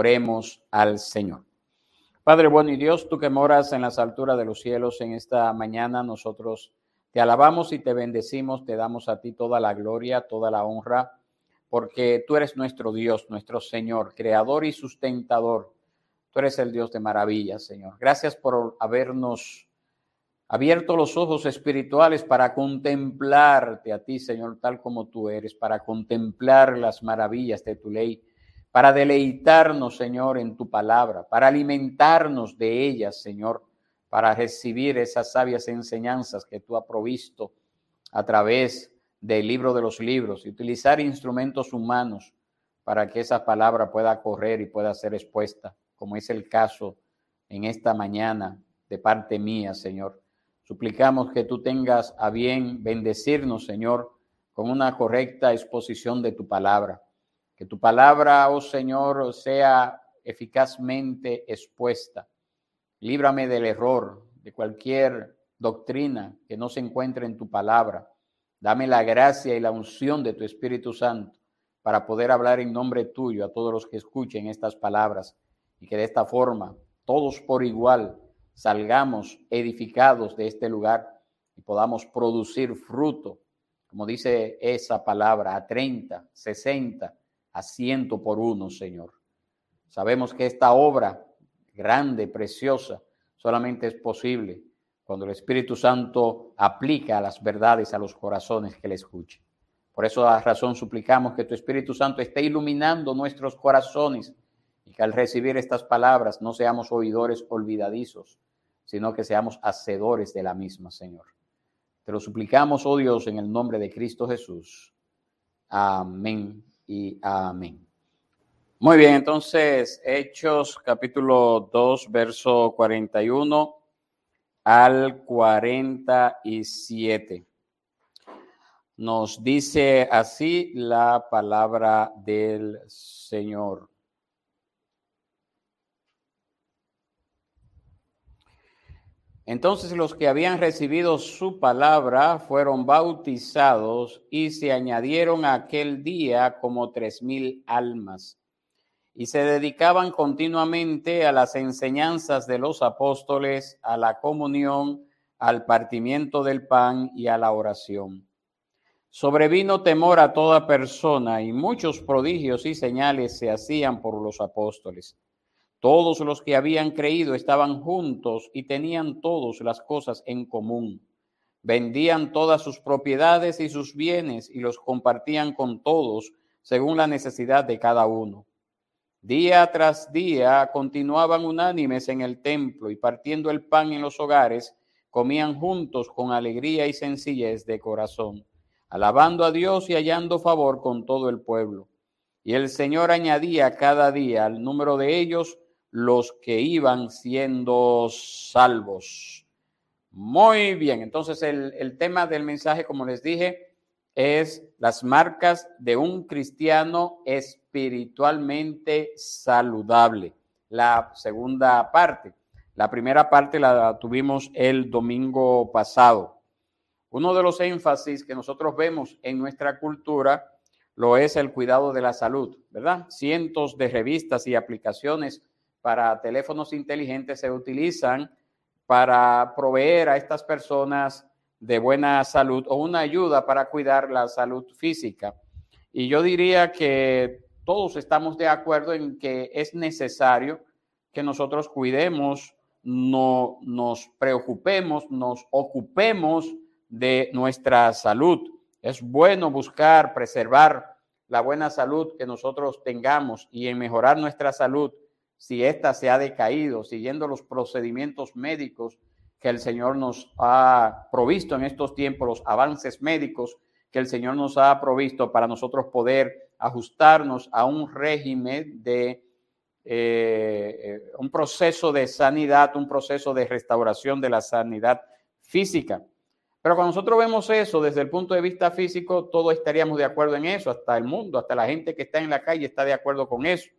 Oremos al Señor. Padre bueno y Dios, tú que moras en las alturas de los cielos en esta mañana, nosotros te alabamos y te bendecimos, te damos a ti toda la gloria, toda la honra, porque tú eres nuestro Dios, nuestro Señor, creador y sustentador. Tú eres el Dios de maravillas, Señor. Gracias por habernos abierto los ojos espirituales para contemplarte a ti, Señor, tal como tú eres, para contemplar las maravillas de tu ley, para deleitarnos, Señor, en tu palabra, para alimentarnos de ellas, Señor, para recibir esas sabias enseñanzas que tú has provisto a través del libro de los libros y utilizar instrumentos humanos para que esa palabra pueda correr y pueda ser expuesta, como es el caso en esta mañana de parte mía, Señor. Suplicamos que tú tengas a bien bendecirnos, Señor, con una correcta exposición de tu palabra. Que tu palabra, oh Señor, sea eficazmente expuesta. Líbrame del error, de cualquier doctrina que no se encuentre en tu palabra. Dame la gracia y la unción de tu Espíritu Santo para poder hablar en nombre tuyo a todos los que escuchen estas palabras y que de esta forma todos por igual salgamos edificados de este lugar y podamos producir fruto, como dice esa palabra, a 30, 60, a 100 por uno, Señor. Sabemos que esta obra grande, preciosa, solamente es posible cuando el Espíritu Santo aplica las verdades a los corazones que le escuchen. Por eso a razón suplicamos que tu Espíritu Santo esté iluminando nuestros corazones y que al recibir estas palabras no seamos oidores olvidadizos, sino que seamos hacedores de la misma, Señor. Te lo suplicamos, oh Dios, en el nombre de Cristo Jesús. Amén y amén. Muy bien, entonces, Hechos capítulo 2, verso 41 al 47. Nos dice así la palabra del Señor. Entonces los que habían recibido su palabra fueron bautizados y se añadieron aquel día como tres mil almas y se dedicaban continuamente a las enseñanzas de los apóstoles, a la comunión, al partimiento del pan y a la oración. Sobrevino temor a toda persona y muchos prodigios y señales se hacían por los apóstoles. Todos los que habían creído estaban juntos y tenían todos las cosas en común. Vendían todas sus propiedades y sus bienes y los compartían con todos según la necesidad de cada uno. Día tras día continuaban unánimes en el templo y partiendo el pan en los hogares, comían juntos con alegría y sencillez de corazón, alabando a Dios y hallando favor con todo el pueblo. Y el Señor añadía cada día al número de ellos los que iban siendo salvos. Muy bien, entonces el, tema del mensaje, como les dije, es las marcas de un cristiano espiritualmente saludable. La segunda parte. La primera parte la tuvimos el domingo pasado. Uno de los énfasis que nosotros vemos en nuestra cultura lo es el cuidado de la salud, ¿verdad? Cientos de revistas y aplicaciones para teléfonos inteligentes se utilizan para proveer a estas personas de buena salud o una ayuda para cuidar la salud física. Y yo diría que todos estamos de acuerdo en que es necesario que nosotros cuidemos, no nos preocupemos, nos ocupemos de nuestra salud. Es bueno buscar, preservar la buena salud que nosotros tengamos y en mejorar nuestra salud si ésta se ha decaído, siguiendo los procedimientos médicos que el Señor nos ha provisto en estos tiempos, los avances médicos que el Señor nos ha provisto para nosotros poder ajustarnos a un régimen de eh, eh, un proceso de sanidad, un proceso de restauración de la sanidad física. Pero cuando nosotros vemos eso desde el punto de vista físico, todos estaríamos de acuerdo en eso, hasta el mundo, hasta la gente que está en la calle está de acuerdo con eso.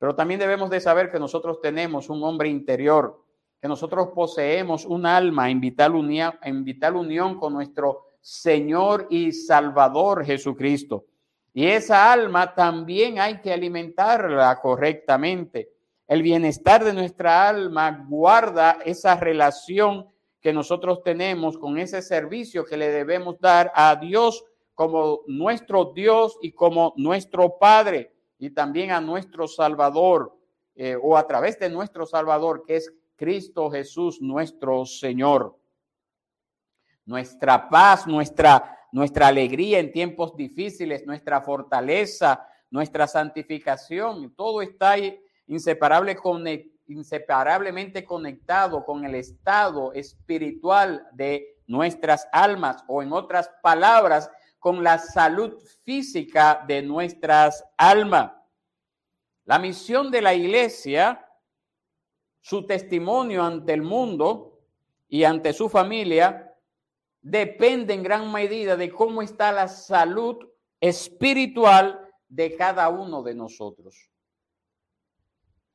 Pero también debemos de saber que nosotros tenemos un hombre interior, que nosotros poseemos un alma en vital, unión, en vital unión con nuestro Señor y Salvador Jesucristo. Y esa alma también hay que alimentarla correctamente. El bienestar de nuestra alma guarda esa relación que nosotros tenemos con ese servicio que le debemos dar a Dios como nuestro Dios y como nuestro Padre y también a nuestro Salvador eh, o a través de nuestro Salvador que es Cristo Jesús nuestro Señor. Nuestra paz, nuestra nuestra alegría en tiempos difíciles, nuestra fortaleza, nuestra santificación, todo está inseparable inseparablemente conectado con el estado espiritual de nuestras almas o en otras palabras, con la salud física de nuestras almas. La misión de la iglesia, su testimonio ante el mundo y ante su familia, depende en gran medida de cómo está la salud espiritual de cada uno de nosotros.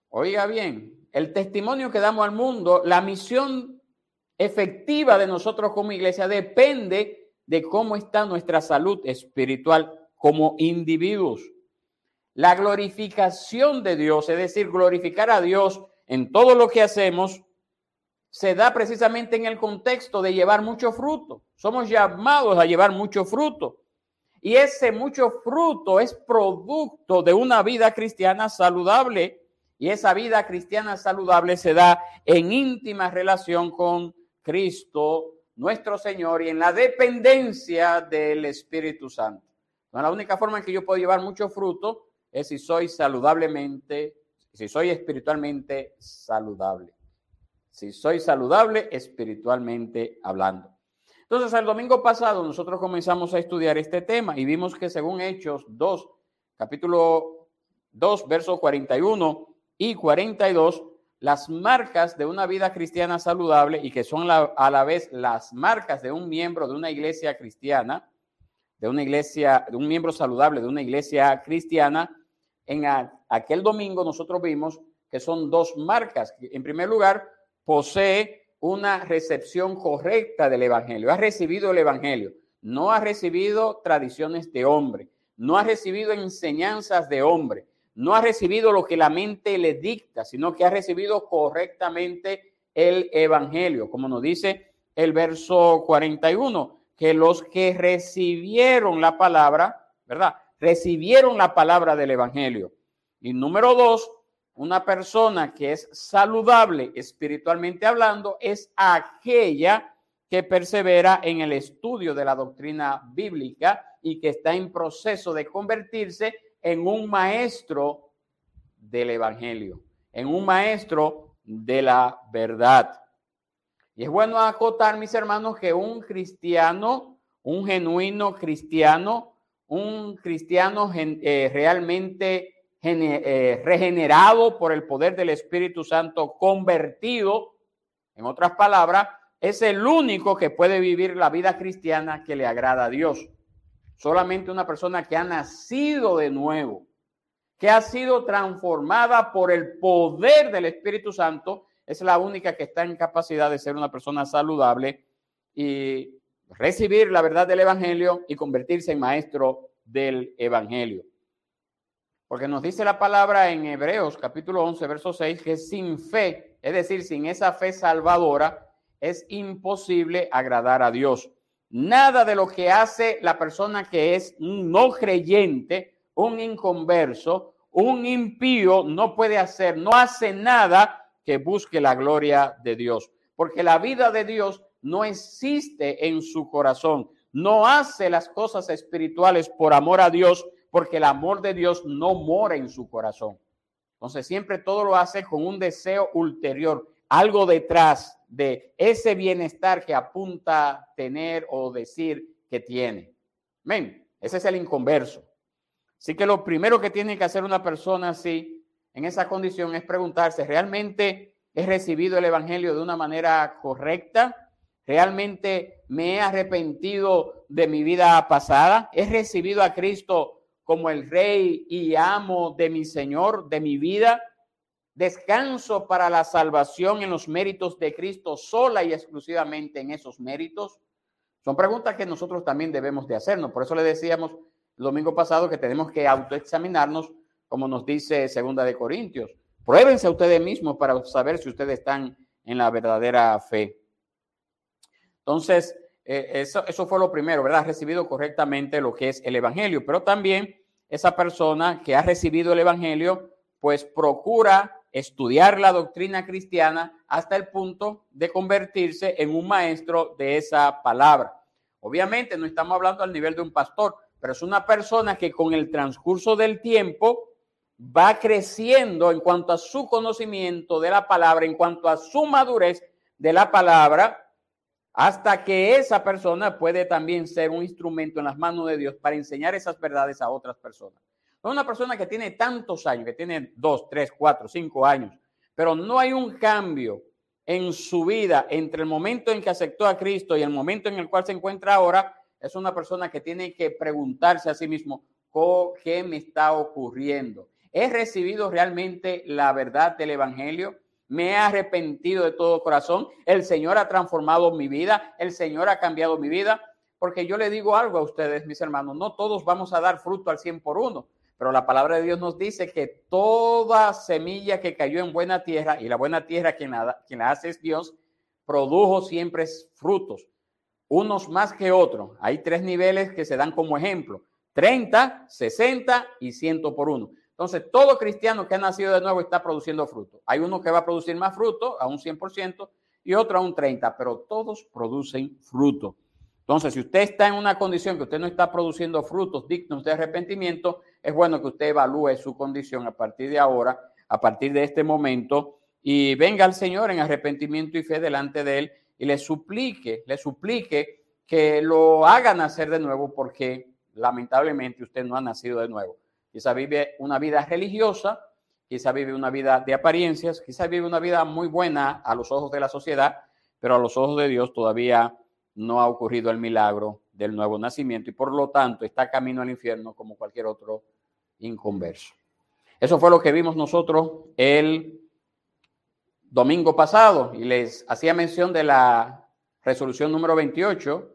Oiga bien, el testimonio que damos al mundo, la misión efectiva de nosotros como iglesia depende de cómo está nuestra salud espiritual como individuos. La glorificación de Dios, es decir, glorificar a Dios en todo lo que hacemos, se da precisamente en el contexto de llevar mucho fruto. Somos llamados a llevar mucho fruto. Y ese mucho fruto es producto de una vida cristiana saludable. Y esa vida cristiana saludable se da en íntima relación con Cristo, nuestro Señor, y en la dependencia del Espíritu Santo. la única forma en que yo puedo llevar mucho fruto es si soy saludablemente, si soy espiritualmente saludable si soy saludable espiritualmente hablando. Entonces, el domingo pasado nosotros comenzamos a estudiar este tema y vimos que según Hechos 2, capítulo 2, versos 41 y 42, las marcas de una vida cristiana saludable y que son a la vez las marcas de un miembro de una iglesia cristiana, de una iglesia, de un miembro saludable de una iglesia cristiana, en aquel domingo nosotros vimos que son dos marcas. En primer lugar, posee una recepción correcta del Evangelio, ha recibido el Evangelio, no ha recibido tradiciones de hombre, no ha recibido enseñanzas de hombre, no ha recibido lo que la mente le dicta, sino que ha recibido correctamente el Evangelio, como nos dice el verso 41, que los que recibieron la palabra, ¿verdad? Recibieron la palabra del Evangelio. Y número dos, una persona que es saludable espiritualmente hablando es aquella que persevera en el estudio de la doctrina bíblica y que está en proceso de convertirse en un maestro del Evangelio, en un maestro de la verdad. Y es bueno acotar, mis hermanos, que un cristiano, un genuino cristiano, un cristiano eh, realmente eh, regenerado por el poder del Espíritu Santo, convertido, en otras palabras, es el único que puede vivir la vida cristiana que le agrada a Dios. Solamente una persona que ha nacido de nuevo, que ha sido transformada por el poder del Espíritu Santo, es la única que está en capacidad de ser una persona saludable y recibir la verdad del Evangelio y convertirse en maestro del Evangelio. Porque nos dice la palabra en Hebreos capítulo 11, verso 6, que sin fe, es decir, sin esa fe salvadora, es imposible agradar a Dios. Nada de lo que hace la persona que es un no creyente, un inconverso, un impío, no puede hacer, no hace nada que busque la gloria de Dios. Porque la vida de Dios no existe en su corazón. No hace las cosas espirituales por amor a Dios, porque el amor de Dios no mora en su corazón. Entonces siempre todo lo hace con un deseo ulterior, algo detrás de ese bienestar que apunta tener o decir que tiene. Amén. Ese es el inconverso. Así que lo primero que tiene que hacer una persona así, en esa condición, es preguntarse, ¿realmente he recibido el Evangelio de una manera correcta? ¿Realmente me he arrepentido de mi vida pasada? ¿He recibido a Cristo como el rey y amo de mi Señor, de mi vida. Descanso para la salvación en los méritos de Cristo, sola y exclusivamente en esos méritos. Son preguntas que nosotros también debemos de hacernos. Por eso le decíamos el domingo pasado que tenemos que autoexaminarnos, como nos dice Segunda de Corintios. Pruébense ustedes mismos para saber si ustedes están en la verdadera fe. Entonces, eh, eso, eso fue lo primero, ¿verdad? Ha recibido correctamente lo que es el Evangelio, pero también esa persona que ha recibido el Evangelio, pues procura estudiar la doctrina cristiana hasta el punto de convertirse en un maestro de esa palabra. Obviamente no estamos hablando al nivel de un pastor, pero es una persona que con el transcurso del tiempo va creciendo en cuanto a su conocimiento de la palabra, en cuanto a su madurez de la palabra, hasta que esa persona puede también ser un instrumento en las manos de Dios para enseñar esas verdades a otras personas. Una persona que tiene tantos años, que tiene dos, tres, cuatro, cinco años, pero no hay un cambio en su vida entre el momento en que aceptó a Cristo y el momento en el cual se encuentra ahora, es una persona que tiene que preguntarse a sí mismo, ¿qué me está ocurriendo? ¿He recibido realmente la verdad del Evangelio? me he arrepentido de todo corazón, el Señor ha transformado mi vida, el Señor ha cambiado mi vida, porque yo le digo algo a ustedes, mis hermanos, no todos vamos a dar fruto al 100 por uno, pero la palabra de Dios nos dice que toda semilla que cayó en buena tierra, y la buena tierra quien la, quien la hace es Dios, produjo siempre frutos, unos más que otros. Hay tres niveles que se dan como ejemplo, 30, 60 y 100 por uno. Entonces, todo cristiano que ha nacido de nuevo está produciendo fruto. Hay uno que va a producir más fruto, a un 100%, y otro a un 30%, pero todos producen fruto. Entonces, si usted está en una condición que usted no está produciendo frutos dignos de arrepentimiento, es bueno que usted evalúe su condición a partir de ahora, a partir de este momento, y venga al Señor en arrepentimiento y fe delante de Él y le suplique, le suplique que lo haga nacer de nuevo porque lamentablemente usted no ha nacido de nuevo. Quizá vive una vida religiosa, quizá vive una vida de apariencias, quizá vive una vida muy buena a los ojos de la sociedad, pero a los ojos de Dios todavía no ha ocurrido el milagro del nuevo nacimiento y por lo tanto está camino al infierno como cualquier otro inconverso. Eso fue lo que vimos nosotros el domingo pasado y les hacía mención de la resolución número 28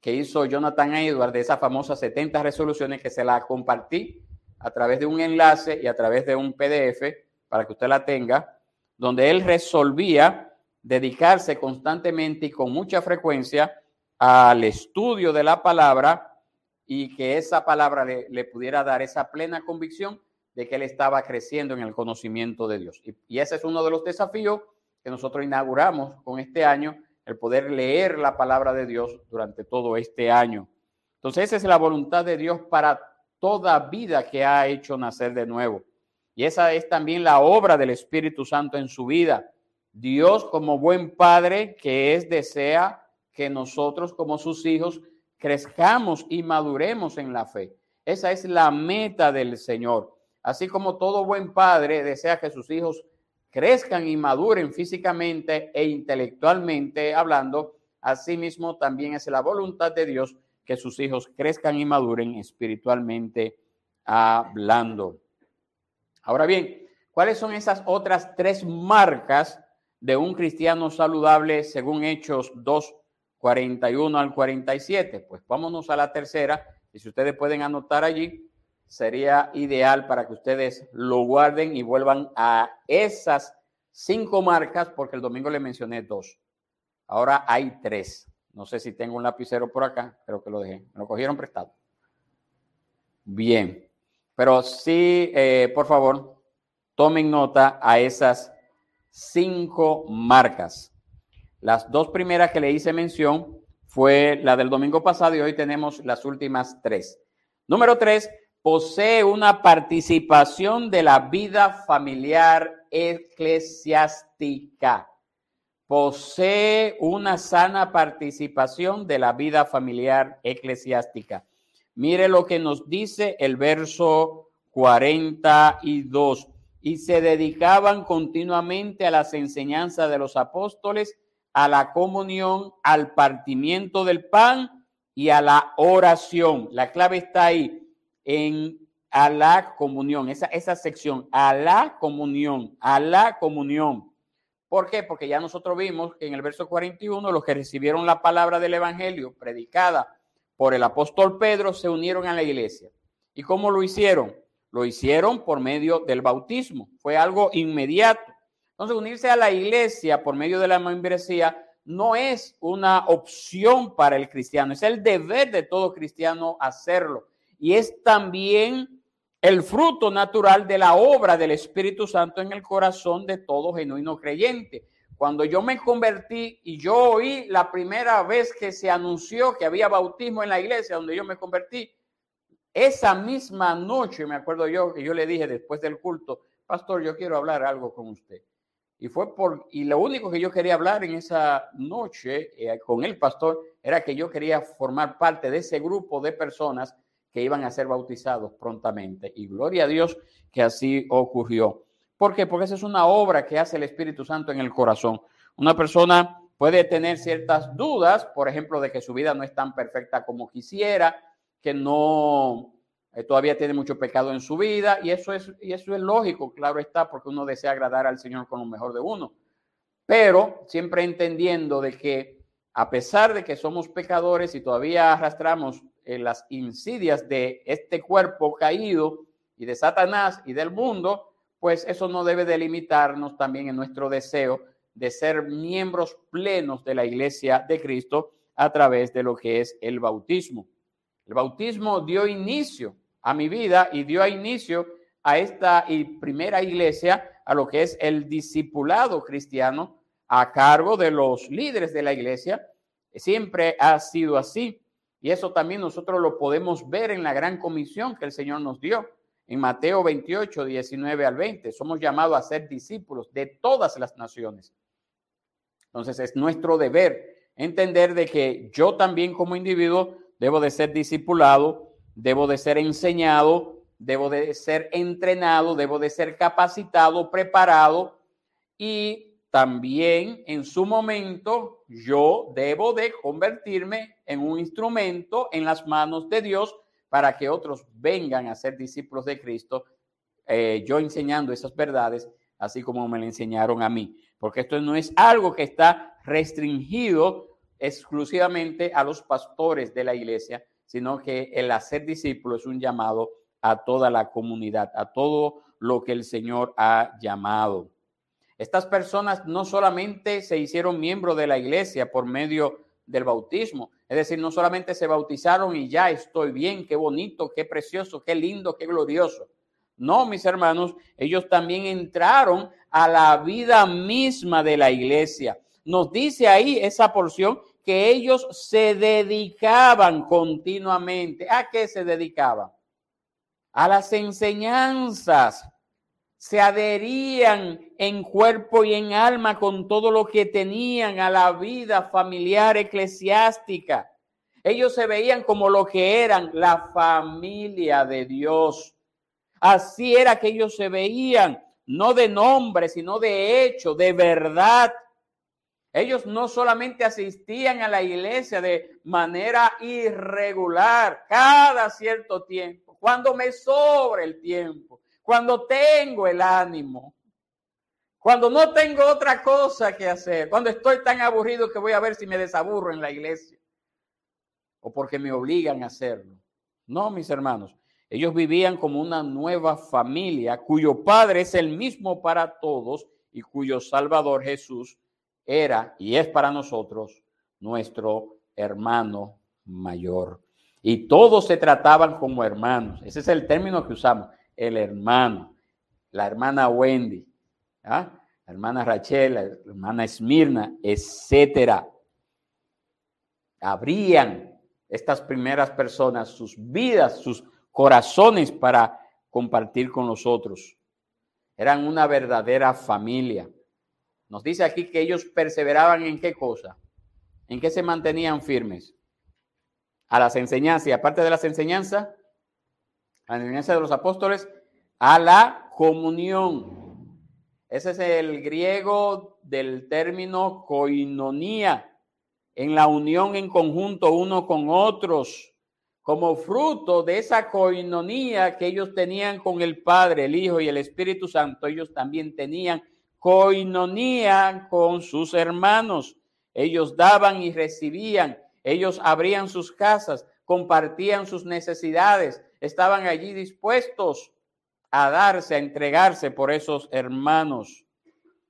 que hizo Jonathan Edward de esas famosas 70 resoluciones que se la compartí a través de un enlace y a través de un PDF para que usted la tenga, donde él resolvía dedicarse constantemente y con mucha frecuencia al estudio de la palabra y que esa palabra le, pudiera dar esa plena convicción de que él estaba creciendo en el conocimiento de Dios. Y, y ese es uno de los desafíos que nosotros inauguramos con este año, el poder leer la palabra de Dios durante todo este año. Entonces, esa es la voluntad de Dios para toda vida que ha hecho nacer de nuevo. Y esa es también la obra del Espíritu Santo en su vida. Dios como buen padre que es desea que nosotros como sus hijos crezcamos y maduremos en la fe. Esa es la meta del Señor. Así como todo buen padre desea que sus hijos crezcan y maduren físicamente e intelectualmente hablando, asimismo también es la voluntad de Dios que sus hijos crezcan y maduren espiritualmente hablando. Ahora bien, ¿cuáles son esas otras tres marcas de un cristiano saludable según Hechos 2, 41 al 47? Pues vámonos a la tercera y si ustedes pueden anotar allí, sería ideal para que ustedes lo guarden y vuelvan a esas cinco marcas porque el domingo le mencioné dos. Ahora hay tres. No sé si tengo un lapicero por acá, creo que lo dejé. Me lo cogieron prestado. Bien, pero sí, eh, por favor, tomen nota a esas cinco marcas. Las dos primeras que le hice mención fue la del domingo pasado y hoy tenemos las últimas tres. Número tres, posee una participación de la vida familiar eclesiástica posee una sana participación de la vida familiar eclesiástica. Mire lo que nos dice el verso 42. Y se dedicaban continuamente a las enseñanzas de los apóstoles, a la comunión, al partimiento del pan y a la oración. La clave está ahí, en a la comunión, esa, esa sección, a la comunión, a la comunión. ¿Por qué? Porque ya nosotros vimos que en el verso 41 los que recibieron la palabra del Evangelio predicada por el apóstol Pedro se unieron a la iglesia. ¿Y cómo lo hicieron? Lo hicieron por medio del bautismo. Fue algo inmediato. Entonces, unirse a la iglesia por medio de la membresía no es una opción para el cristiano, es el deber de todo cristiano hacerlo. Y es también el fruto natural de la obra del Espíritu Santo en el corazón de todo genuino creyente. Cuando yo me convertí y yo oí la primera vez que se anunció que había bautismo en la iglesia donde yo me convertí, esa misma noche, me acuerdo yo, que yo le dije después del culto, pastor, yo quiero hablar algo con usted. Y fue por, y lo único que yo quería hablar en esa noche eh, con el pastor era que yo quería formar parte de ese grupo de personas que iban a ser bautizados prontamente. Y gloria a Dios que así ocurrió. ¿Por qué? Porque esa es una obra que hace el Espíritu Santo en el corazón. Una persona puede tener ciertas dudas, por ejemplo, de que su vida no es tan perfecta como quisiera, que no eh, todavía tiene mucho pecado en su vida y eso es y eso es lógico, claro está, porque uno desea agradar al Señor con lo mejor de uno. Pero siempre entendiendo de que a pesar de que somos pecadores y todavía arrastramos eh, las insidias de este cuerpo caído y de Satanás y del mundo, pues eso no debe delimitarnos también en nuestro deseo de ser miembros plenos de la iglesia de Cristo a través de lo que es el bautismo. El bautismo dio inicio a mi vida y dio inicio a esta primera iglesia, a lo que es el discipulado cristiano a cargo de los líderes de la iglesia. Siempre ha sido así. Y eso también nosotros lo podemos ver en la gran comisión que el Señor nos dio. En Mateo 28, 19 al 20, somos llamados a ser discípulos de todas las naciones. Entonces es nuestro deber entender de que yo también como individuo debo de ser discipulado, debo de ser enseñado, debo de ser entrenado, debo de ser capacitado, preparado. Y también en su momento yo debo de convertirme en un instrumento en las manos de Dios para que otros vengan a ser discípulos de Cristo, eh, yo enseñando esas verdades, así como me lo enseñaron a mí, porque esto no es algo que está restringido exclusivamente a los pastores de la iglesia, sino que el hacer discípulo es un llamado a toda la comunidad, a todo lo que el Señor ha llamado. Estas personas no solamente se hicieron miembros de la iglesia por medio del bautismo, es decir, no solamente se bautizaron y ya estoy bien, qué bonito, qué precioso, qué lindo, qué glorioso. No, mis hermanos, ellos también entraron a la vida misma de la iglesia. Nos dice ahí esa porción que ellos se dedicaban continuamente. ¿A qué se dedicaban? A las enseñanzas. Se adherían en cuerpo y en alma con todo lo que tenían a la vida familiar eclesiástica. Ellos se veían como lo que eran la familia de Dios. Así era que ellos se veían, no de nombre, sino de hecho, de verdad. Ellos no solamente asistían a la iglesia de manera irregular, cada cierto tiempo, cuando me sobra el tiempo, cuando tengo el ánimo, cuando no tengo otra cosa que hacer, cuando estoy tan aburrido que voy a ver si me desaburro en la iglesia o porque me obligan a hacerlo. No, mis hermanos, ellos vivían como una nueva familia cuyo padre es el mismo para todos y cuyo Salvador Jesús era y es para nosotros nuestro hermano mayor. Y todos se trataban como hermanos. Ese es el término que usamos, el hermano. La hermana Wendy, ¿ah? la hermana Rachel, la hermana Esmirna, etcétera. Abrían estas primeras personas sus vidas, sus corazones para compartir con nosotros. Eran una verdadera familia. Nos dice aquí que ellos perseveraban en qué cosa, en qué se mantenían firmes. A las enseñanzas, y aparte de las enseñanzas, a la enseñanza de los apóstoles, a la comunión. Ese es el griego del término koinonía, en la unión en conjunto uno con otros, como fruto de esa coinonía que ellos tenían con el Padre, el Hijo y el Espíritu Santo, ellos también tenían coinonía con sus hermanos. Ellos daban y recibían, ellos abrían sus casas, compartían sus necesidades, estaban allí dispuestos a darse, a entregarse por esos hermanos.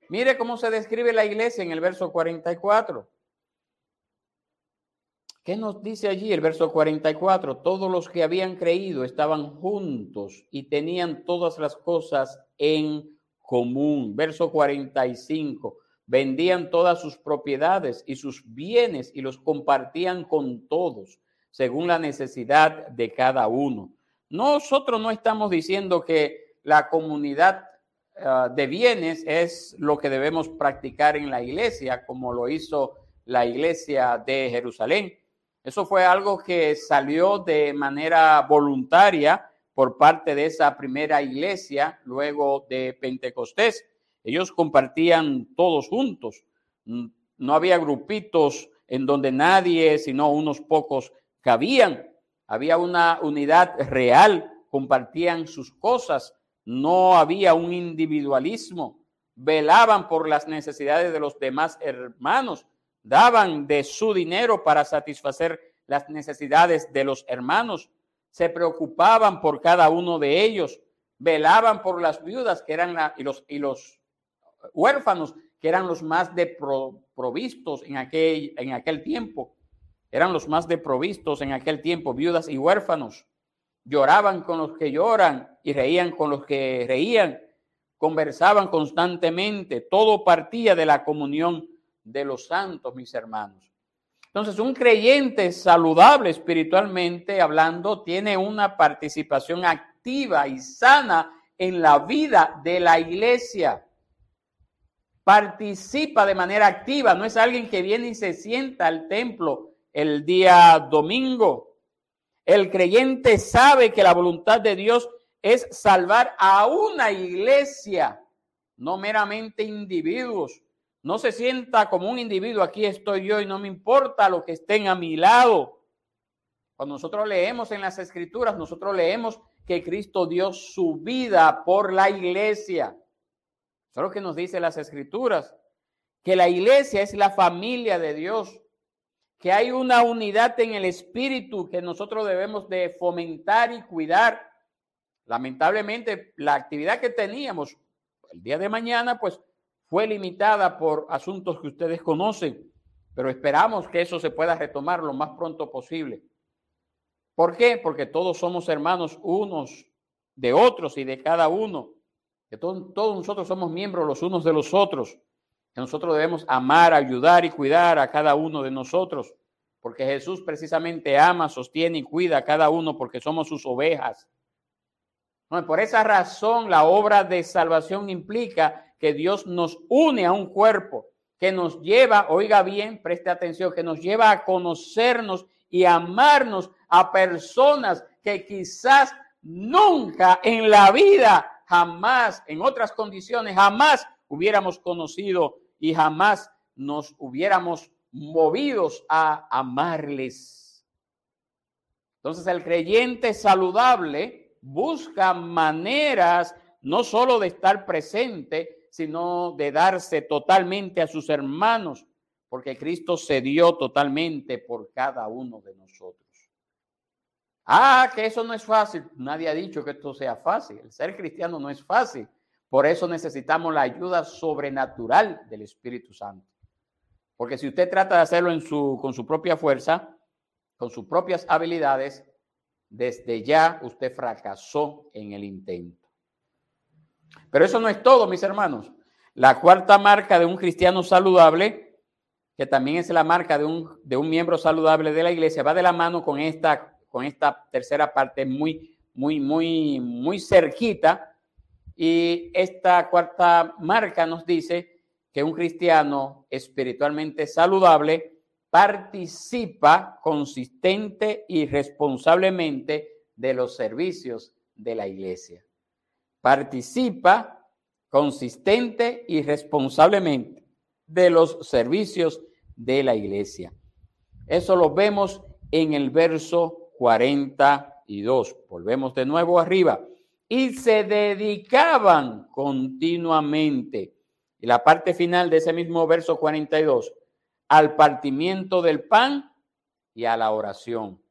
Mire cómo se describe la iglesia en el verso 44. ¿Qué nos dice allí el verso 44? Todos los que habían creído estaban juntos y tenían todas las cosas en común. Verso 45. Vendían todas sus propiedades y sus bienes y los compartían con todos, según la necesidad de cada uno. Nosotros no estamos diciendo que la comunidad ah, de bienes es lo que debemos practicar en la iglesia, como lo hizo la iglesia de Jerusalén. Eso fue algo que salió de manera voluntaria por parte de esa primera iglesia luego de Pentecostés. Ellos compartían todos juntos. No había grupitos en donde nadie, sino unos pocos cabían. Había una unidad real, compartían sus cosas. No había un individualismo. Velaban por las necesidades de los demás hermanos daban de su dinero para satisfacer las necesidades de los hermanos, se preocupaban por cada uno de ellos, velaban por las viudas que eran y, los, y los huérfanos que eran los más deprovistos en aquel, en aquel tiempo, eran los más deprovistos en aquel tiempo, viudas y huérfanos. Lloraban con los que lloran y reían con los que reían, conversaban constantemente, todo partía de la comunión de los santos, mis hermanos. Entonces, un creyente saludable espiritualmente hablando tiene una participación activa y sana en la vida de la iglesia. Participa de manera activa, no es alguien que viene y se sienta al templo el día domingo. El creyente sabe que la voluntad de Dios es salvar a una iglesia, no meramente individuos. No se sienta como un individuo, aquí estoy yo y no me importa lo que estén a mi lado. Cuando nosotros leemos en las escrituras, nosotros leemos que Cristo dio su vida por la iglesia. Eso es lo que nos dice las escrituras, que la iglesia es la familia de Dios, que hay una unidad en el espíritu que nosotros debemos de fomentar y cuidar. Lamentablemente, la actividad que teníamos el día de mañana, pues fue limitada por asuntos que ustedes conocen, pero esperamos que eso se pueda retomar lo más pronto posible. ¿Por qué? Porque todos somos hermanos unos de otros y de cada uno. Que todos, nosotros somos miembros los unos de los otros. Que nosotros debemos amar, ayudar y cuidar a cada uno de nosotros. Porque Jesús precisamente ama, sostiene y cuida a cada uno porque somos sus ovejas. por esa razón la obra de salvación implica que Dios nos une a un cuerpo, que nos lleva, oiga bien, preste atención, que nos lleva a conocernos y amarnos a personas que quizás nunca en la vida, jamás, en otras condiciones, jamás hubiéramos conocido y jamás nos hubiéramos movidos a amarles. Entonces el creyente saludable busca maneras no solo de estar presente, sino de darse totalmente a sus hermanos, porque Cristo se dio totalmente por cada uno de nosotros. Ah, que eso no es fácil. Nadie ha dicho que esto sea fácil. El ser cristiano no es fácil. Por eso necesitamos la ayuda sobrenatural del Espíritu Santo. Porque si usted trata de hacerlo en su, con su propia fuerza, con sus propias habilidades, desde ya usted fracasó en el intento. Pero eso no es todo, mis hermanos. La cuarta marca de un cristiano saludable, que también es la marca de un, de un miembro saludable de la iglesia, va de la mano con esta, con esta tercera parte muy, muy, muy, muy cerquita. Y esta cuarta marca nos dice que un cristiano espiritualmente saludable participa consistente y responsablemente de los servicios de la iglesia participa consistente y responsablemente de los servicios de la iglesia. Eso lo vemos en el verso 42. Volvemos de nuevo arriba. Y se dedicaban continuamente. Y la parte final de ese mismo verso 42, al partimiento del pan y a la oración.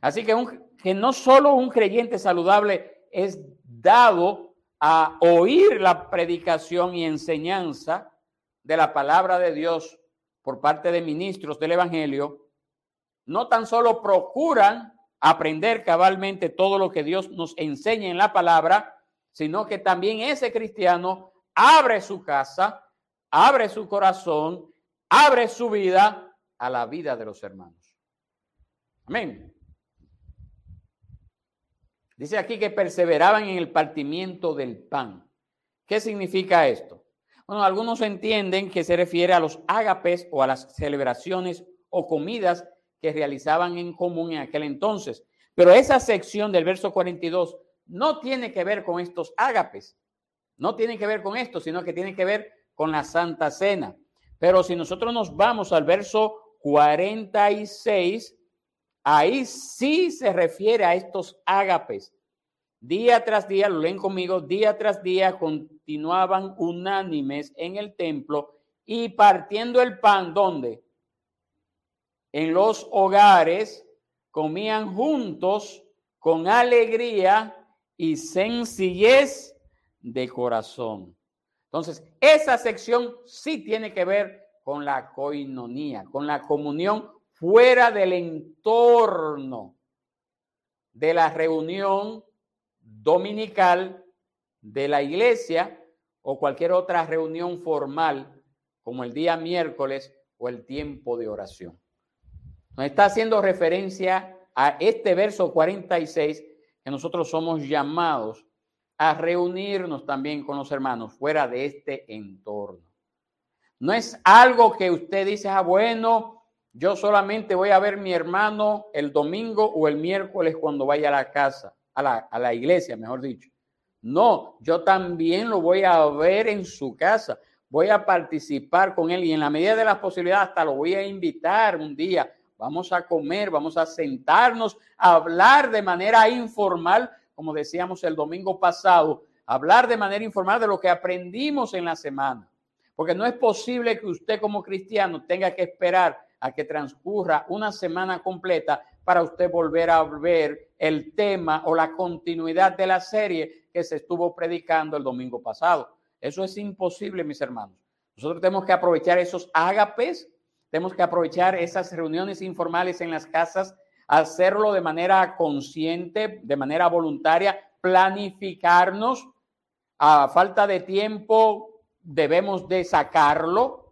Así que, que no solo un creyente saludable es dado a oír la predicación y enseñanza de la palabra de Dios por parte de ministros del Evangelio, no tan solo procuran aprender cabalmente todo lo que Dios nos enseña en la palabra, sino que también ese cristiano abre su casa, abre su corazón, abre su vida a la vida de los hermanos. Amén. Dice aquí que perseveraban en el partimiento del pan. ¿Qué significa esto? Bueno, algunos entienden que se refiere a los ágapes o a las celebraciones o comidas que realizaban en común en aquel entonces. Pero esa sección del verso 42 no tiene que ver con estos ágapes, no tiene que ver con esto, sino que tiene que ver con la Santa Cena. Pero si nosotros nos vamos al verso 46, Ahí sí se refiere a estos ágapes. Día tras día, lo leen conmigo, día tras día continuaban unánimes en el templo y partiendo el pan, ¿dónde? En los hogares, comían juntos con alegría y sencillez de corazón. Entonces, esa sección sí tiene que ver con la coinonía, con la comunión fuera del entorno de la reunión dominical de la iglesia o cualquier otra reunión formal como el día miércoles o el tiempo de oración. Nos está haciendo referencia a este verso 46 que nosotros somos llamados a reunirnos también con los hermanos fuera de este entorno. No es algo que usted dice, ah, bueno, yo solamente voy a ver mi hermano el domingo o el miércoles cuando vaya a la casa, a la, a la iglesia, mejor dicho. No, yo también lo voy a ver en su casa. Voy a participar con él y en la medida de las posibilidades hasta lo voy a invitar un día. Vamos a comer, vamos a sentarnos, a hablar de manera informal, como decíamos el domingo pasado, hablar de manera informal de lo que aprendimos en la semana. Porque no es posible que usted como cristiano tenga que esperar a que transcurra una semana completa para usted volver a ver el tema o la continuidad de la serie que se estuvo predicando el domingo pasado. Eso es imposible, mis hermanos. Nosotros tenemos que aprovechar esos ágapes, tenemos que aprovechar esas reuniones informales en las casas, hacerlo de manera consciente, de manera voluntaria, planificarnos. A falta de tiempo, debemos de sacarlo,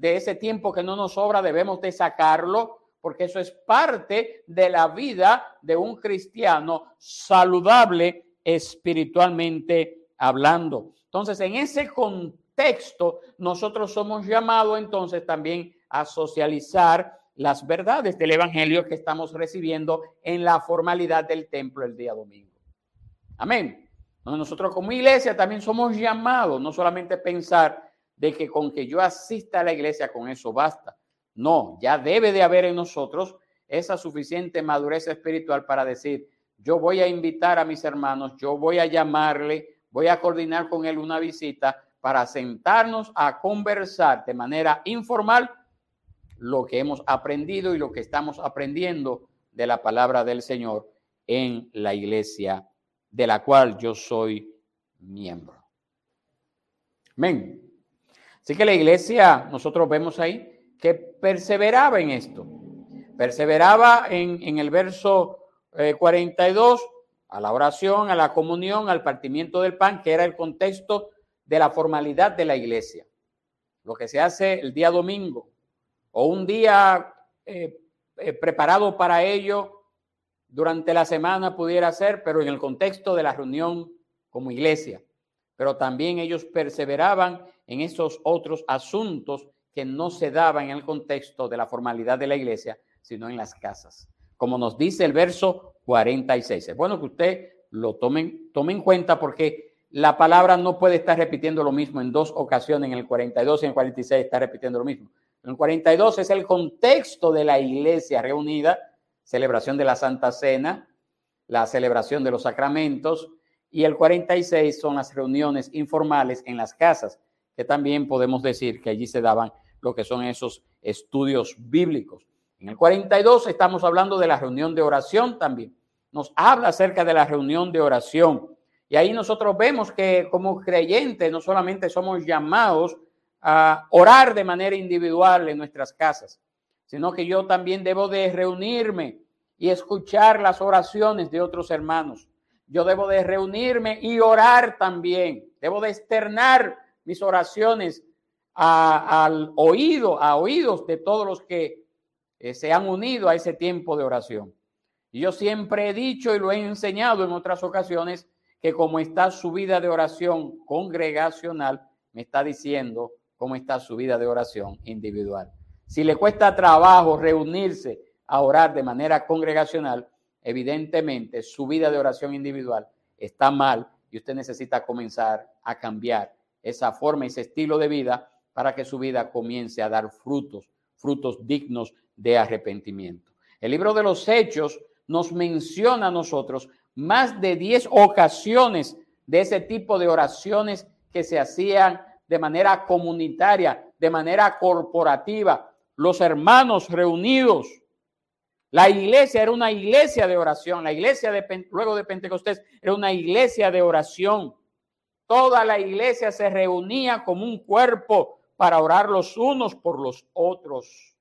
de ese tiempo que no nos sobra debemos de sacarlo porque eso es parte de la vida de un cristiano saludable espiritualmente hablando. Entonces, en ese contexto, nosotros somos llamados entonces también a socializar las verdades del Evangelio que estamos recibiendo en la formalidad del templo el día domingo. Amén. Nosotros como iglesia también somos llamados, no solamente pensar de que con que yo asista a la iglesia con eso basta. No, ya debe de haber en nosotros esa suficiente madurez espiritual para decir, yo voy a invitar a mis hermanos, yo voy a llamarle, voy a coordinar con él una visita para sentarnos a conversar de manera informal lo que hemos aprendido y lo que estamos aprendiendo de la palabra del Señor en la iglesia de la cual yo soy miembro. Amén. Así que la iglesia, nosotros vemos ahí, que perseveraba en esto. Perseveraba en, el verso 42, eh, a la oración, a la comunión, al partimiento del pan, que era el contexto de la formalidad de la iglesia. Lo que se hace el día domingo o un día eh, eh, preparado para ello durante la semana pudiera ser, pero en el contexto de la reunión como iglesia. Pero también ellos perseveraban en esos otros asuntos que no se daban en el contexto de la formalidad de la iglesia, sino en las casas. Como nos dice el verso 46. Es bueno que usted lo tomen, tome en cuenta porque la palabra no puede estar repitiendo lo mismo en dos ocasiones, en el 42 y en el 46 está repitiendo lo mismo. En el 42 es el contexto de la iglesia reunida, celebración de la Santa Cena, la celebración de los sacramentos, y el 46 son las reuniones informales en las casas también podemos decir que allí se daban lo que son esos estudios bíblicos. En el 42 estamos hablando de la reunión de oración también. Nos habla acerca de la reunión de oración. Y ahí nosotros vemos que como creyentes no solamente somos llamados a orar de manera individual en nuestras casas, sino que yo también debo de reunirme y escuchar las oraciones de otros hermanos. Yo debo de reunirme y orar también. Debo de externar mis oraciones al oído, a oídos de todos los que eh, se han unido a ese tiempo de oración. Y yo siempre he dicho y lo he enseñado en otras ocasiones que como está su vida de oración congregacional, me está diciendo cómo está su vida de oración individual. Si le cuesta trabajo reunirse a orar de manera congregacional, evidentemente su vida de oración individual está mal y usted necesita comenzar a cambiar esa forma, ese estilo de vida para que su vida comience a dar frutos, frutos dignos de arrepentimiento. El libro de los Hechos nos menciona a nosotros más de 10 ocasiones de ese tipo de oraciones que se hacían de manera comunitaria, de manera corporativa, los hermanos reunidos. La iglesia era una iglesia de oración, la iglesia de, luego de Pentecostés era una iglesia de oración. Toda la iglesia se reunía como un cuerpo para orar los unos por los otros.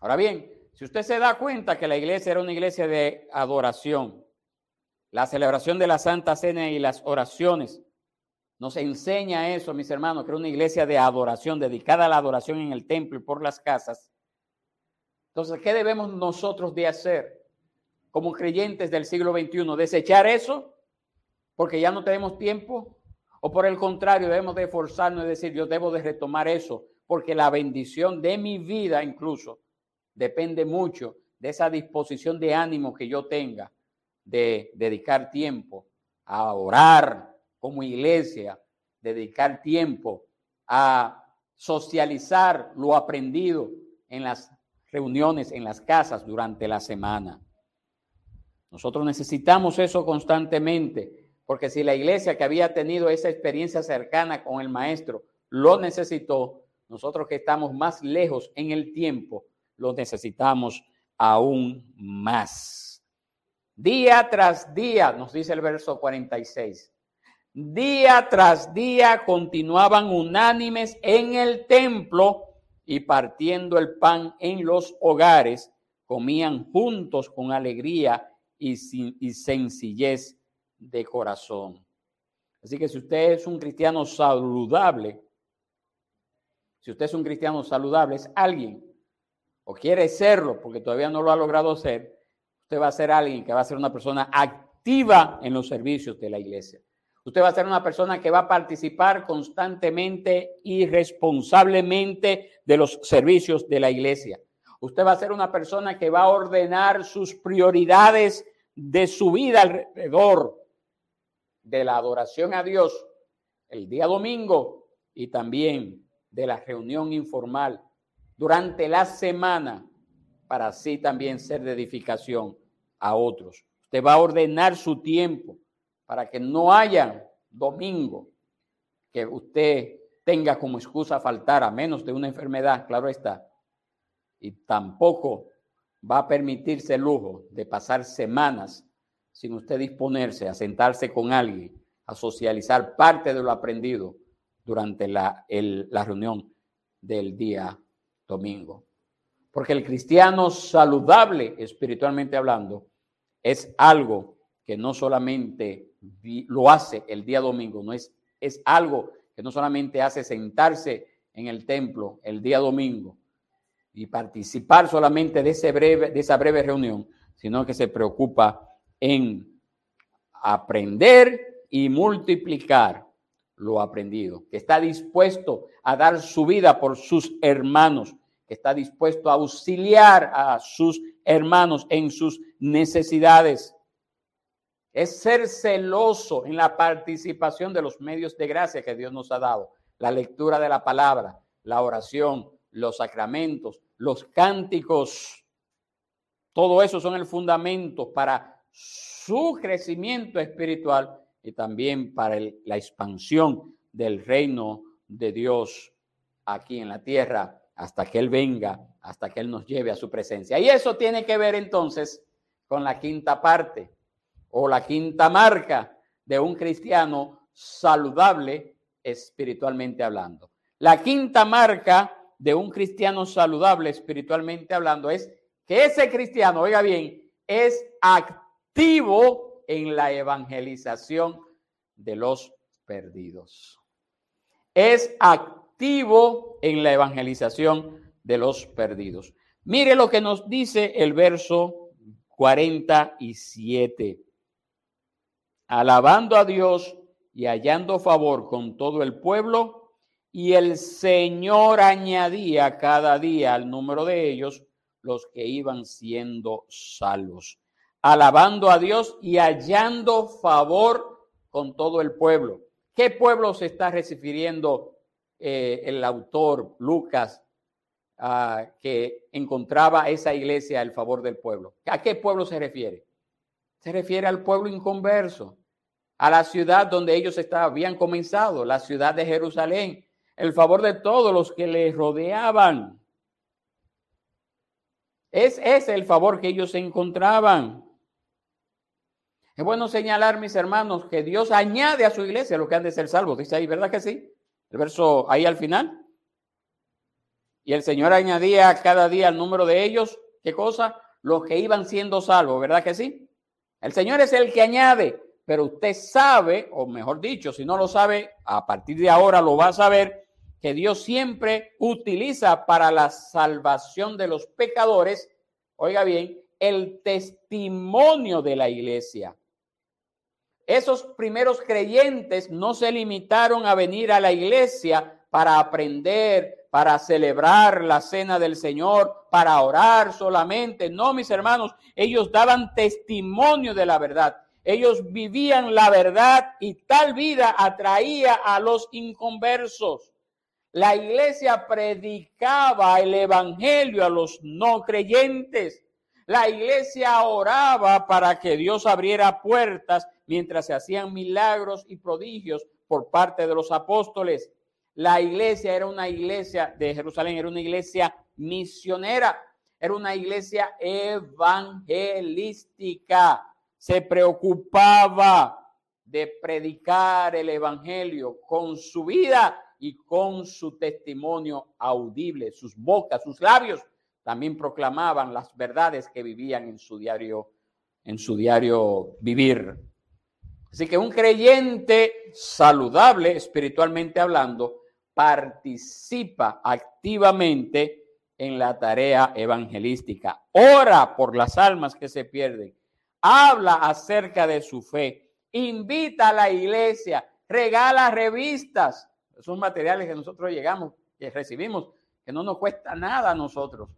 Ahora bien, si usted se da cuenta que la iglesia era una iglesia de adoración, la celebración de la Santa Cena y las oraciones nos enseña eso, mis hermanos, que era una iglesia de adoración, dedicada a la adoración en el templo y por las casas. Entonces, ¿qué debemos nosotros de hacer como creyentes del siglo XXI? ¿Desechar eso? Porque ya no tenemos tiempo. O por el contrario, debemos de esforzarnos y decir, yo debo de retomar eso, porque la bendición de mi vida incluso depende mucho de esa disposición de ánimo que yo tenga de dedicar tiempo a orar como iglesia, dedicar tiempo a socializar lo aprendido en las reuniones, en las casas durante la semana. Nosotros necesitamos eso constantemente, porque si la iglesia que había tenido esa experiencia cercana con el maestro lo necesitó, nosotros que estamos más lejos en el tiempo, lo necesitamos aún más. Día tras día, nos dice el verso 46, día tras día continuaban unánimes en el templo y partiendo el pan en los hogares, comían juntos con alegría y, sencillez de corazón. Así que si usted es un cristiano saludable, si usted es un cristiano saludable, es alguien o quiere serlo porque todavía no lo ha logrado ser, usted va a ser alguien que va a ser una persona activa en los servicios de la iglesia. Usted va a ser una persona que va a participar constantemente y responsablemente de los servicios de la iglesia. Usted va a ser una persona que va a ordenar sus prioridades de su vida alrededor de la adoración a Dios el día domingo y también de la reunión informal durante la semana para así también ser de edificación a otros. Usted va a ordenar su tiempo para que no haya domingo que usted tenga como excusa faltar a menos de una enfermedad, claro está. Y tampoco va a permitirse el lujo de pasar semanas sin usted disponerse a sentarse con alguien, a socializar parte de lo aprendido durante la, la reunión del día domingo. Porque el cristiano saludable, espiritualmente hablando, es algo que no solamente lo hace el día domingo, no es, es algo que no solamente hace sentarse en el templo el día domingo y participar solamente de, ese breve, de esa breve reunión, sino que se preocupa en aprender y multiplicar lo aprendido, que está dispuesto a dar su vida por sus hermanos, que está dispuesto a auxiliar a sus hermanos en sus necesidades. Es ser celoso en la participación de los medios de gracia que Dios nos ha dado, la lectura de la palabra, la oración, los sacramentos, los cánticos. Todo eso son el fundamento para su crecimiento espiritual y también para la expansión del reino de Dios aquí en la tierra hasta que Él venga, hasta que Él nos lleve a su presencia. Y eso tiene que ver entonces con la quinta parte o la quinta marca de un cristiano saludable espiritualmente hablando. La quinta marca de un cristiano saludable espiritualmente hablando es que ese cristiano, oiga bien, es activo en la evangelización de los perdidos. Es activo en la evangelización de los perdidos. Mire lo que nos dice el verso 47. Alabando a Dios y hallando favor con todo el pueblo, y el Señor añadía cada día al número de ellos los que iban siendo salvos, alabando a Dios y hallando favor con todo el pueblo. ¿Qué pueblo se está refiriendo eh, el autor Lucas ah, que encontraba esa iglesia el favor del pueblo? ¿A qué pueblo se refiere? Se refiere al pueblo inconverso, a la ciudad donde ellos habían comenzado, la ciudad de Jerusalén, el favor de todos los que les rodeaban. Es ese el favor que ellos encontraban. Es bueno señalar, mis hermanos, que Dios añade a su iglesia lo que han de ser salvos. Dice ahí, ¿verdad que sí? El verso ahí al final. Y el Señor añadía cada día el número de ellos. ¿Qué cosa? Los que iban siendo salvos, ¿verdad que sí? El Señor es el que añade, pero usted sabe, o mejor dicho, si no lo sabe, a partir de ahora lo va a saber, que Dios siempre utiliza para la salvación de los pecadores, oiga bien, el testimonio de la iglesia. Esos primeros creyentes no se limitaron a venir a la iglesia para aprender, para celebrar la cena del Señor, para orar solamente. No, mis hermanos, ellos daban testimonio de la verdad. Ellos vivían la verdad y tal vida atraía a los inconversos. La iglesia predicaba el evangelio a los no creyentes. La iglesia oraba para que Dios abriera puertas mientras se hacían milagros y prodigios por parte de los apóstoles. La iglesia era una iglesia de Jerusalén, era una iglesia misionera, era una iglesia evangelística. Se preocupaba de predicar el evangelio con su vida y con su testimonio audible, sus bocas, sus labios también proclamaban las verdades que vivían en su diario en su diario vivir. Así que un creyente saludable espiritualmente hablando participa activamente en la tarea evangelística. Ora por las almas que se pierden. Habla acerca de su fe. Invita a la iglesia. Regala revistas esos materiales que nosotros llegamos, que recibimos, que no nos cuesta nada a nosotros.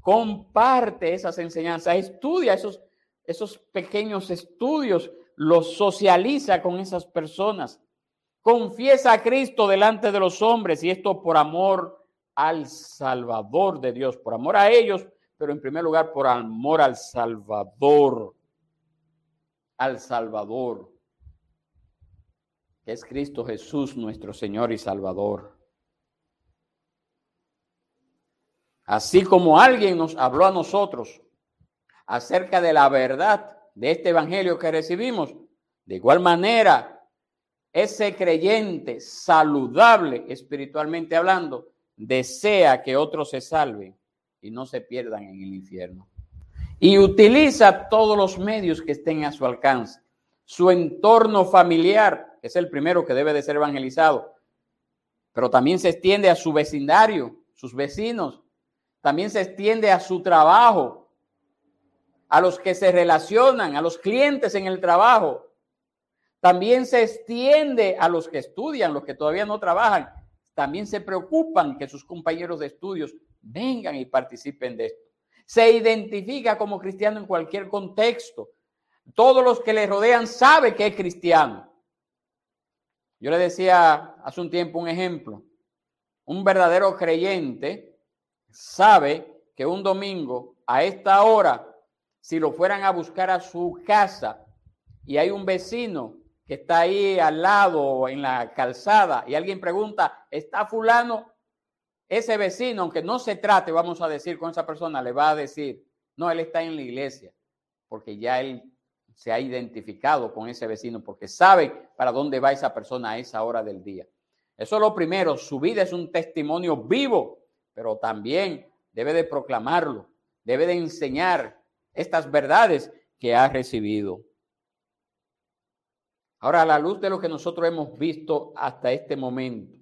Comparte esas enseñanzas, estudia esos, esos pequeños estudios, los socializa con esas personas. Confiesa a Cristo delante de los hombres y esto por amor al Salvador de Dios, por amor a ellos, pero en primer lugar por amor al Salvador, al Salvador es Cristo Jesús nuestro Señor y Salvador. Así como alguien nos habló a nosotros acerca de la verdad de este Evangelio que recibimos, de igual manera, ese creyente saludable espiritualmente hablando, desea que otros se salven y no se pierdan en el infierno. Y utiliza todos los medios que estén a su alcance. Su entorno familiar, es el primero que debe de ser evangelizado, pero también se extiende a su vecindario, sus vecinos, también se extiende a su trabajo, a los que se relacionan, a los clientes en el trabajo. También se extiende a los que estudian, los que todavía no trabajan. También se preocupan que sus compañeros de estudios vengan y participen de esto. Se identifica como cristiano en cualquier contexto. Todos los que le rodean saben que es cristiano. Yo le decía hace un tiempo un ejemplo. Un verdadero creyente sabe que un domingo a esta hora, si lo fueran a buscar a su casa y hay un vecino que está ahí al lado en la calzada y alguien pregunta, ¿está fulano? ese vecino, aunque no se trate, vamos a decir, con esa persona, le va a decir, no, él está en la iglesia, porque ya él se ha identificado con ese vecino, porque sabe para dónde va esa persona a esa hora del día. Eso es lo primero, su vida es un testimonio vivo, pero también debe de proclamarlo, debe de enseñar estas verdades que ha recibido. Ahora, a la luz de lo que nosotros hemos visto hasta este momento,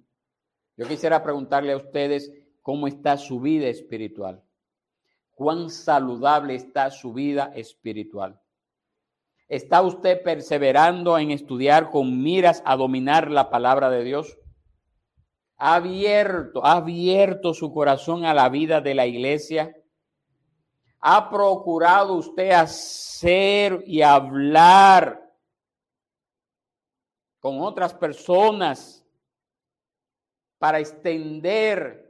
yo quisiera preguntarle a ustedes cómo está su vida espiritual. ¿Cuán saludable está su vida espiritual? ¿Está usted perseverando en estudiar con miras a dominar la palabra de Dios? ¿Ha abierto, ha abierto su corazón a la vida de la iglesia? ¿Ha procurado usted hacer y hablar con otras personas para extender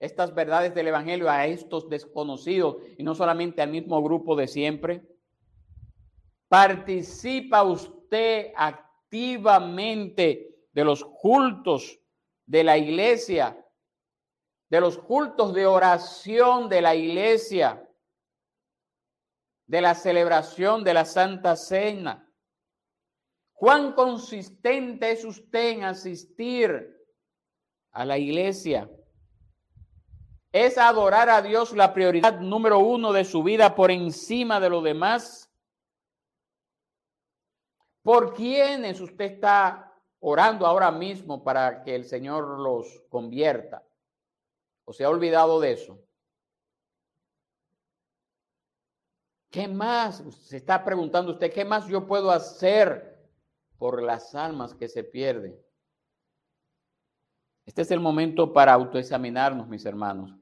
estas verdades del Evangelio a estos desconocidos y no solamente al mismo grupo de siempre? ¿Participa usted activamente de los cultos de la iglesia, de los cultos de oración de la iglesia, de la celebración de la Santa Cena? ¿Cuán consistente es usted en asistir a la iglesia? ¿Es adorar a Dios la prioridad número uno de su vida por encima de lo demás? ¿Por quiénes usted está orando ahora mismo para que el Señor los convierta? ¿O se ha olvidado de eso? ¿Qué más? Se está preguntando usted, ¿qué más yo puedo hacer por las almas que se pierden. Este es el momento para autoexaminarnos, mis hermanos.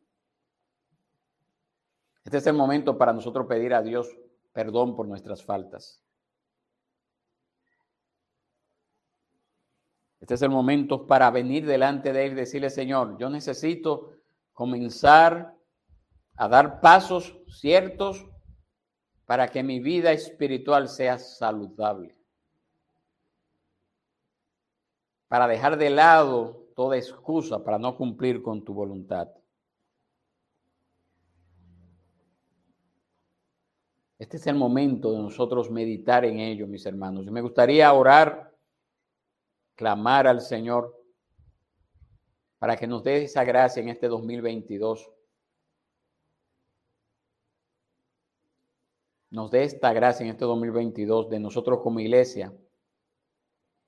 Este es el momento para nosotros pedir a Dios perdón por nuestras faltas. Este es el momento para venir delante de Él y decirle, Señor, yo necesito comenzar a dar pasos ciertos para que mi vida espiritual sea saludable. para dejar de lado toda excusa para no cumplir con tu voluntad. Este es el momento de nosotros meditar en ello, mis hermanos. me gustaría orar, clamar al Señor para que nos dé esa gracia en este 2022. Nos dé esta gracia en este 2022 de nosotros como iglesia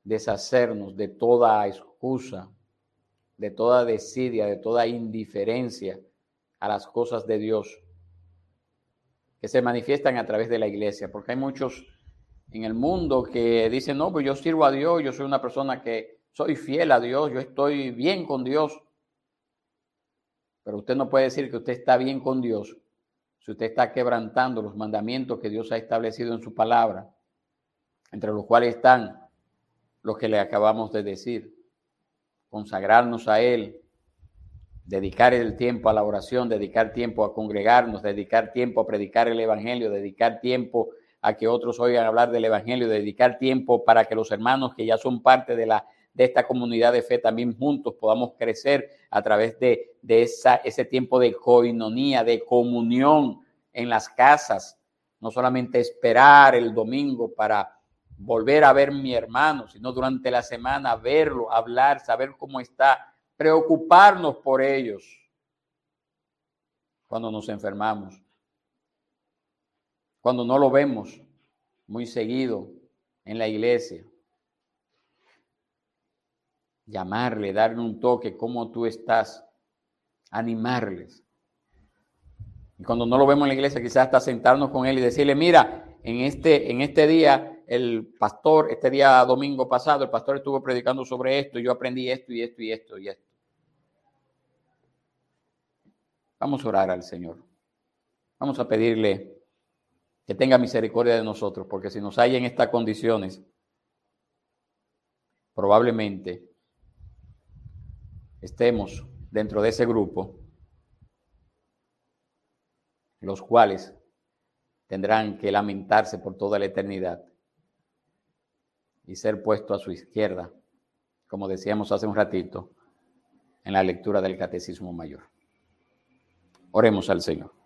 deshacernos de toda excusa, de toda desidia, de toda indiferencia a las cosas de Dios que se manifiestan a través de la iglesia, porque hay muchos en el mundo que dicen, no, pues yo sirvo a Dios, yo soy una persona que soy fiel a Dios, yo estoy bien con Dios. Pero usted no puede decir que usted está bien con Dios si usted está quebrantando los mandamientos que Dios ha establecido en su palabra, entre los cuales están lo que le acabamos de decir. Consagrarnos a Él, dedicar el tiempo a la oración, dedicar tiempo a congregarnos, dedicar tiempo a predicar el Evangelio, dedicar tiempo a que otros oigan hablar del Evangelio, dedicar tiempo para que los hermanos que ya son parte de, la, de esta comunidad de fe también juntos podamos crecer a través de, de esa, ese tiempo de coinonía, de comunión en las casas, no solamente esperar el domingo para volver a ver a mi hermano, sino durante la semana verlo, hablar, saber cómo está, preocuparnos por ellos cuando nos enfermamos, cuando no lo vemos muy seguido en la iglesia. Llamarle, darle un toque, cómo tú estás, animarles. Y cuando no lo vemos en la iglesia, quizás hasta sentarnos con él y decirle, mira, en este, en este día el pastor, este día domingo pasado, el pastor estuvo predicando sobre esto y yo aprendí esto y esto y esto y esto. Vamos a orar al Señor. Vamos a pedirle que tenga misericordia de nosotros, porque si nos hay en estas condiciones, probablemente estemos dentro de ese grupo, los cuales tendrán que lamentarse por toda la eternidad y ser puesto a su izquierda, como decíamos hace un ratito, en la lectura del Catecismo Mayor. Oremos al Señor.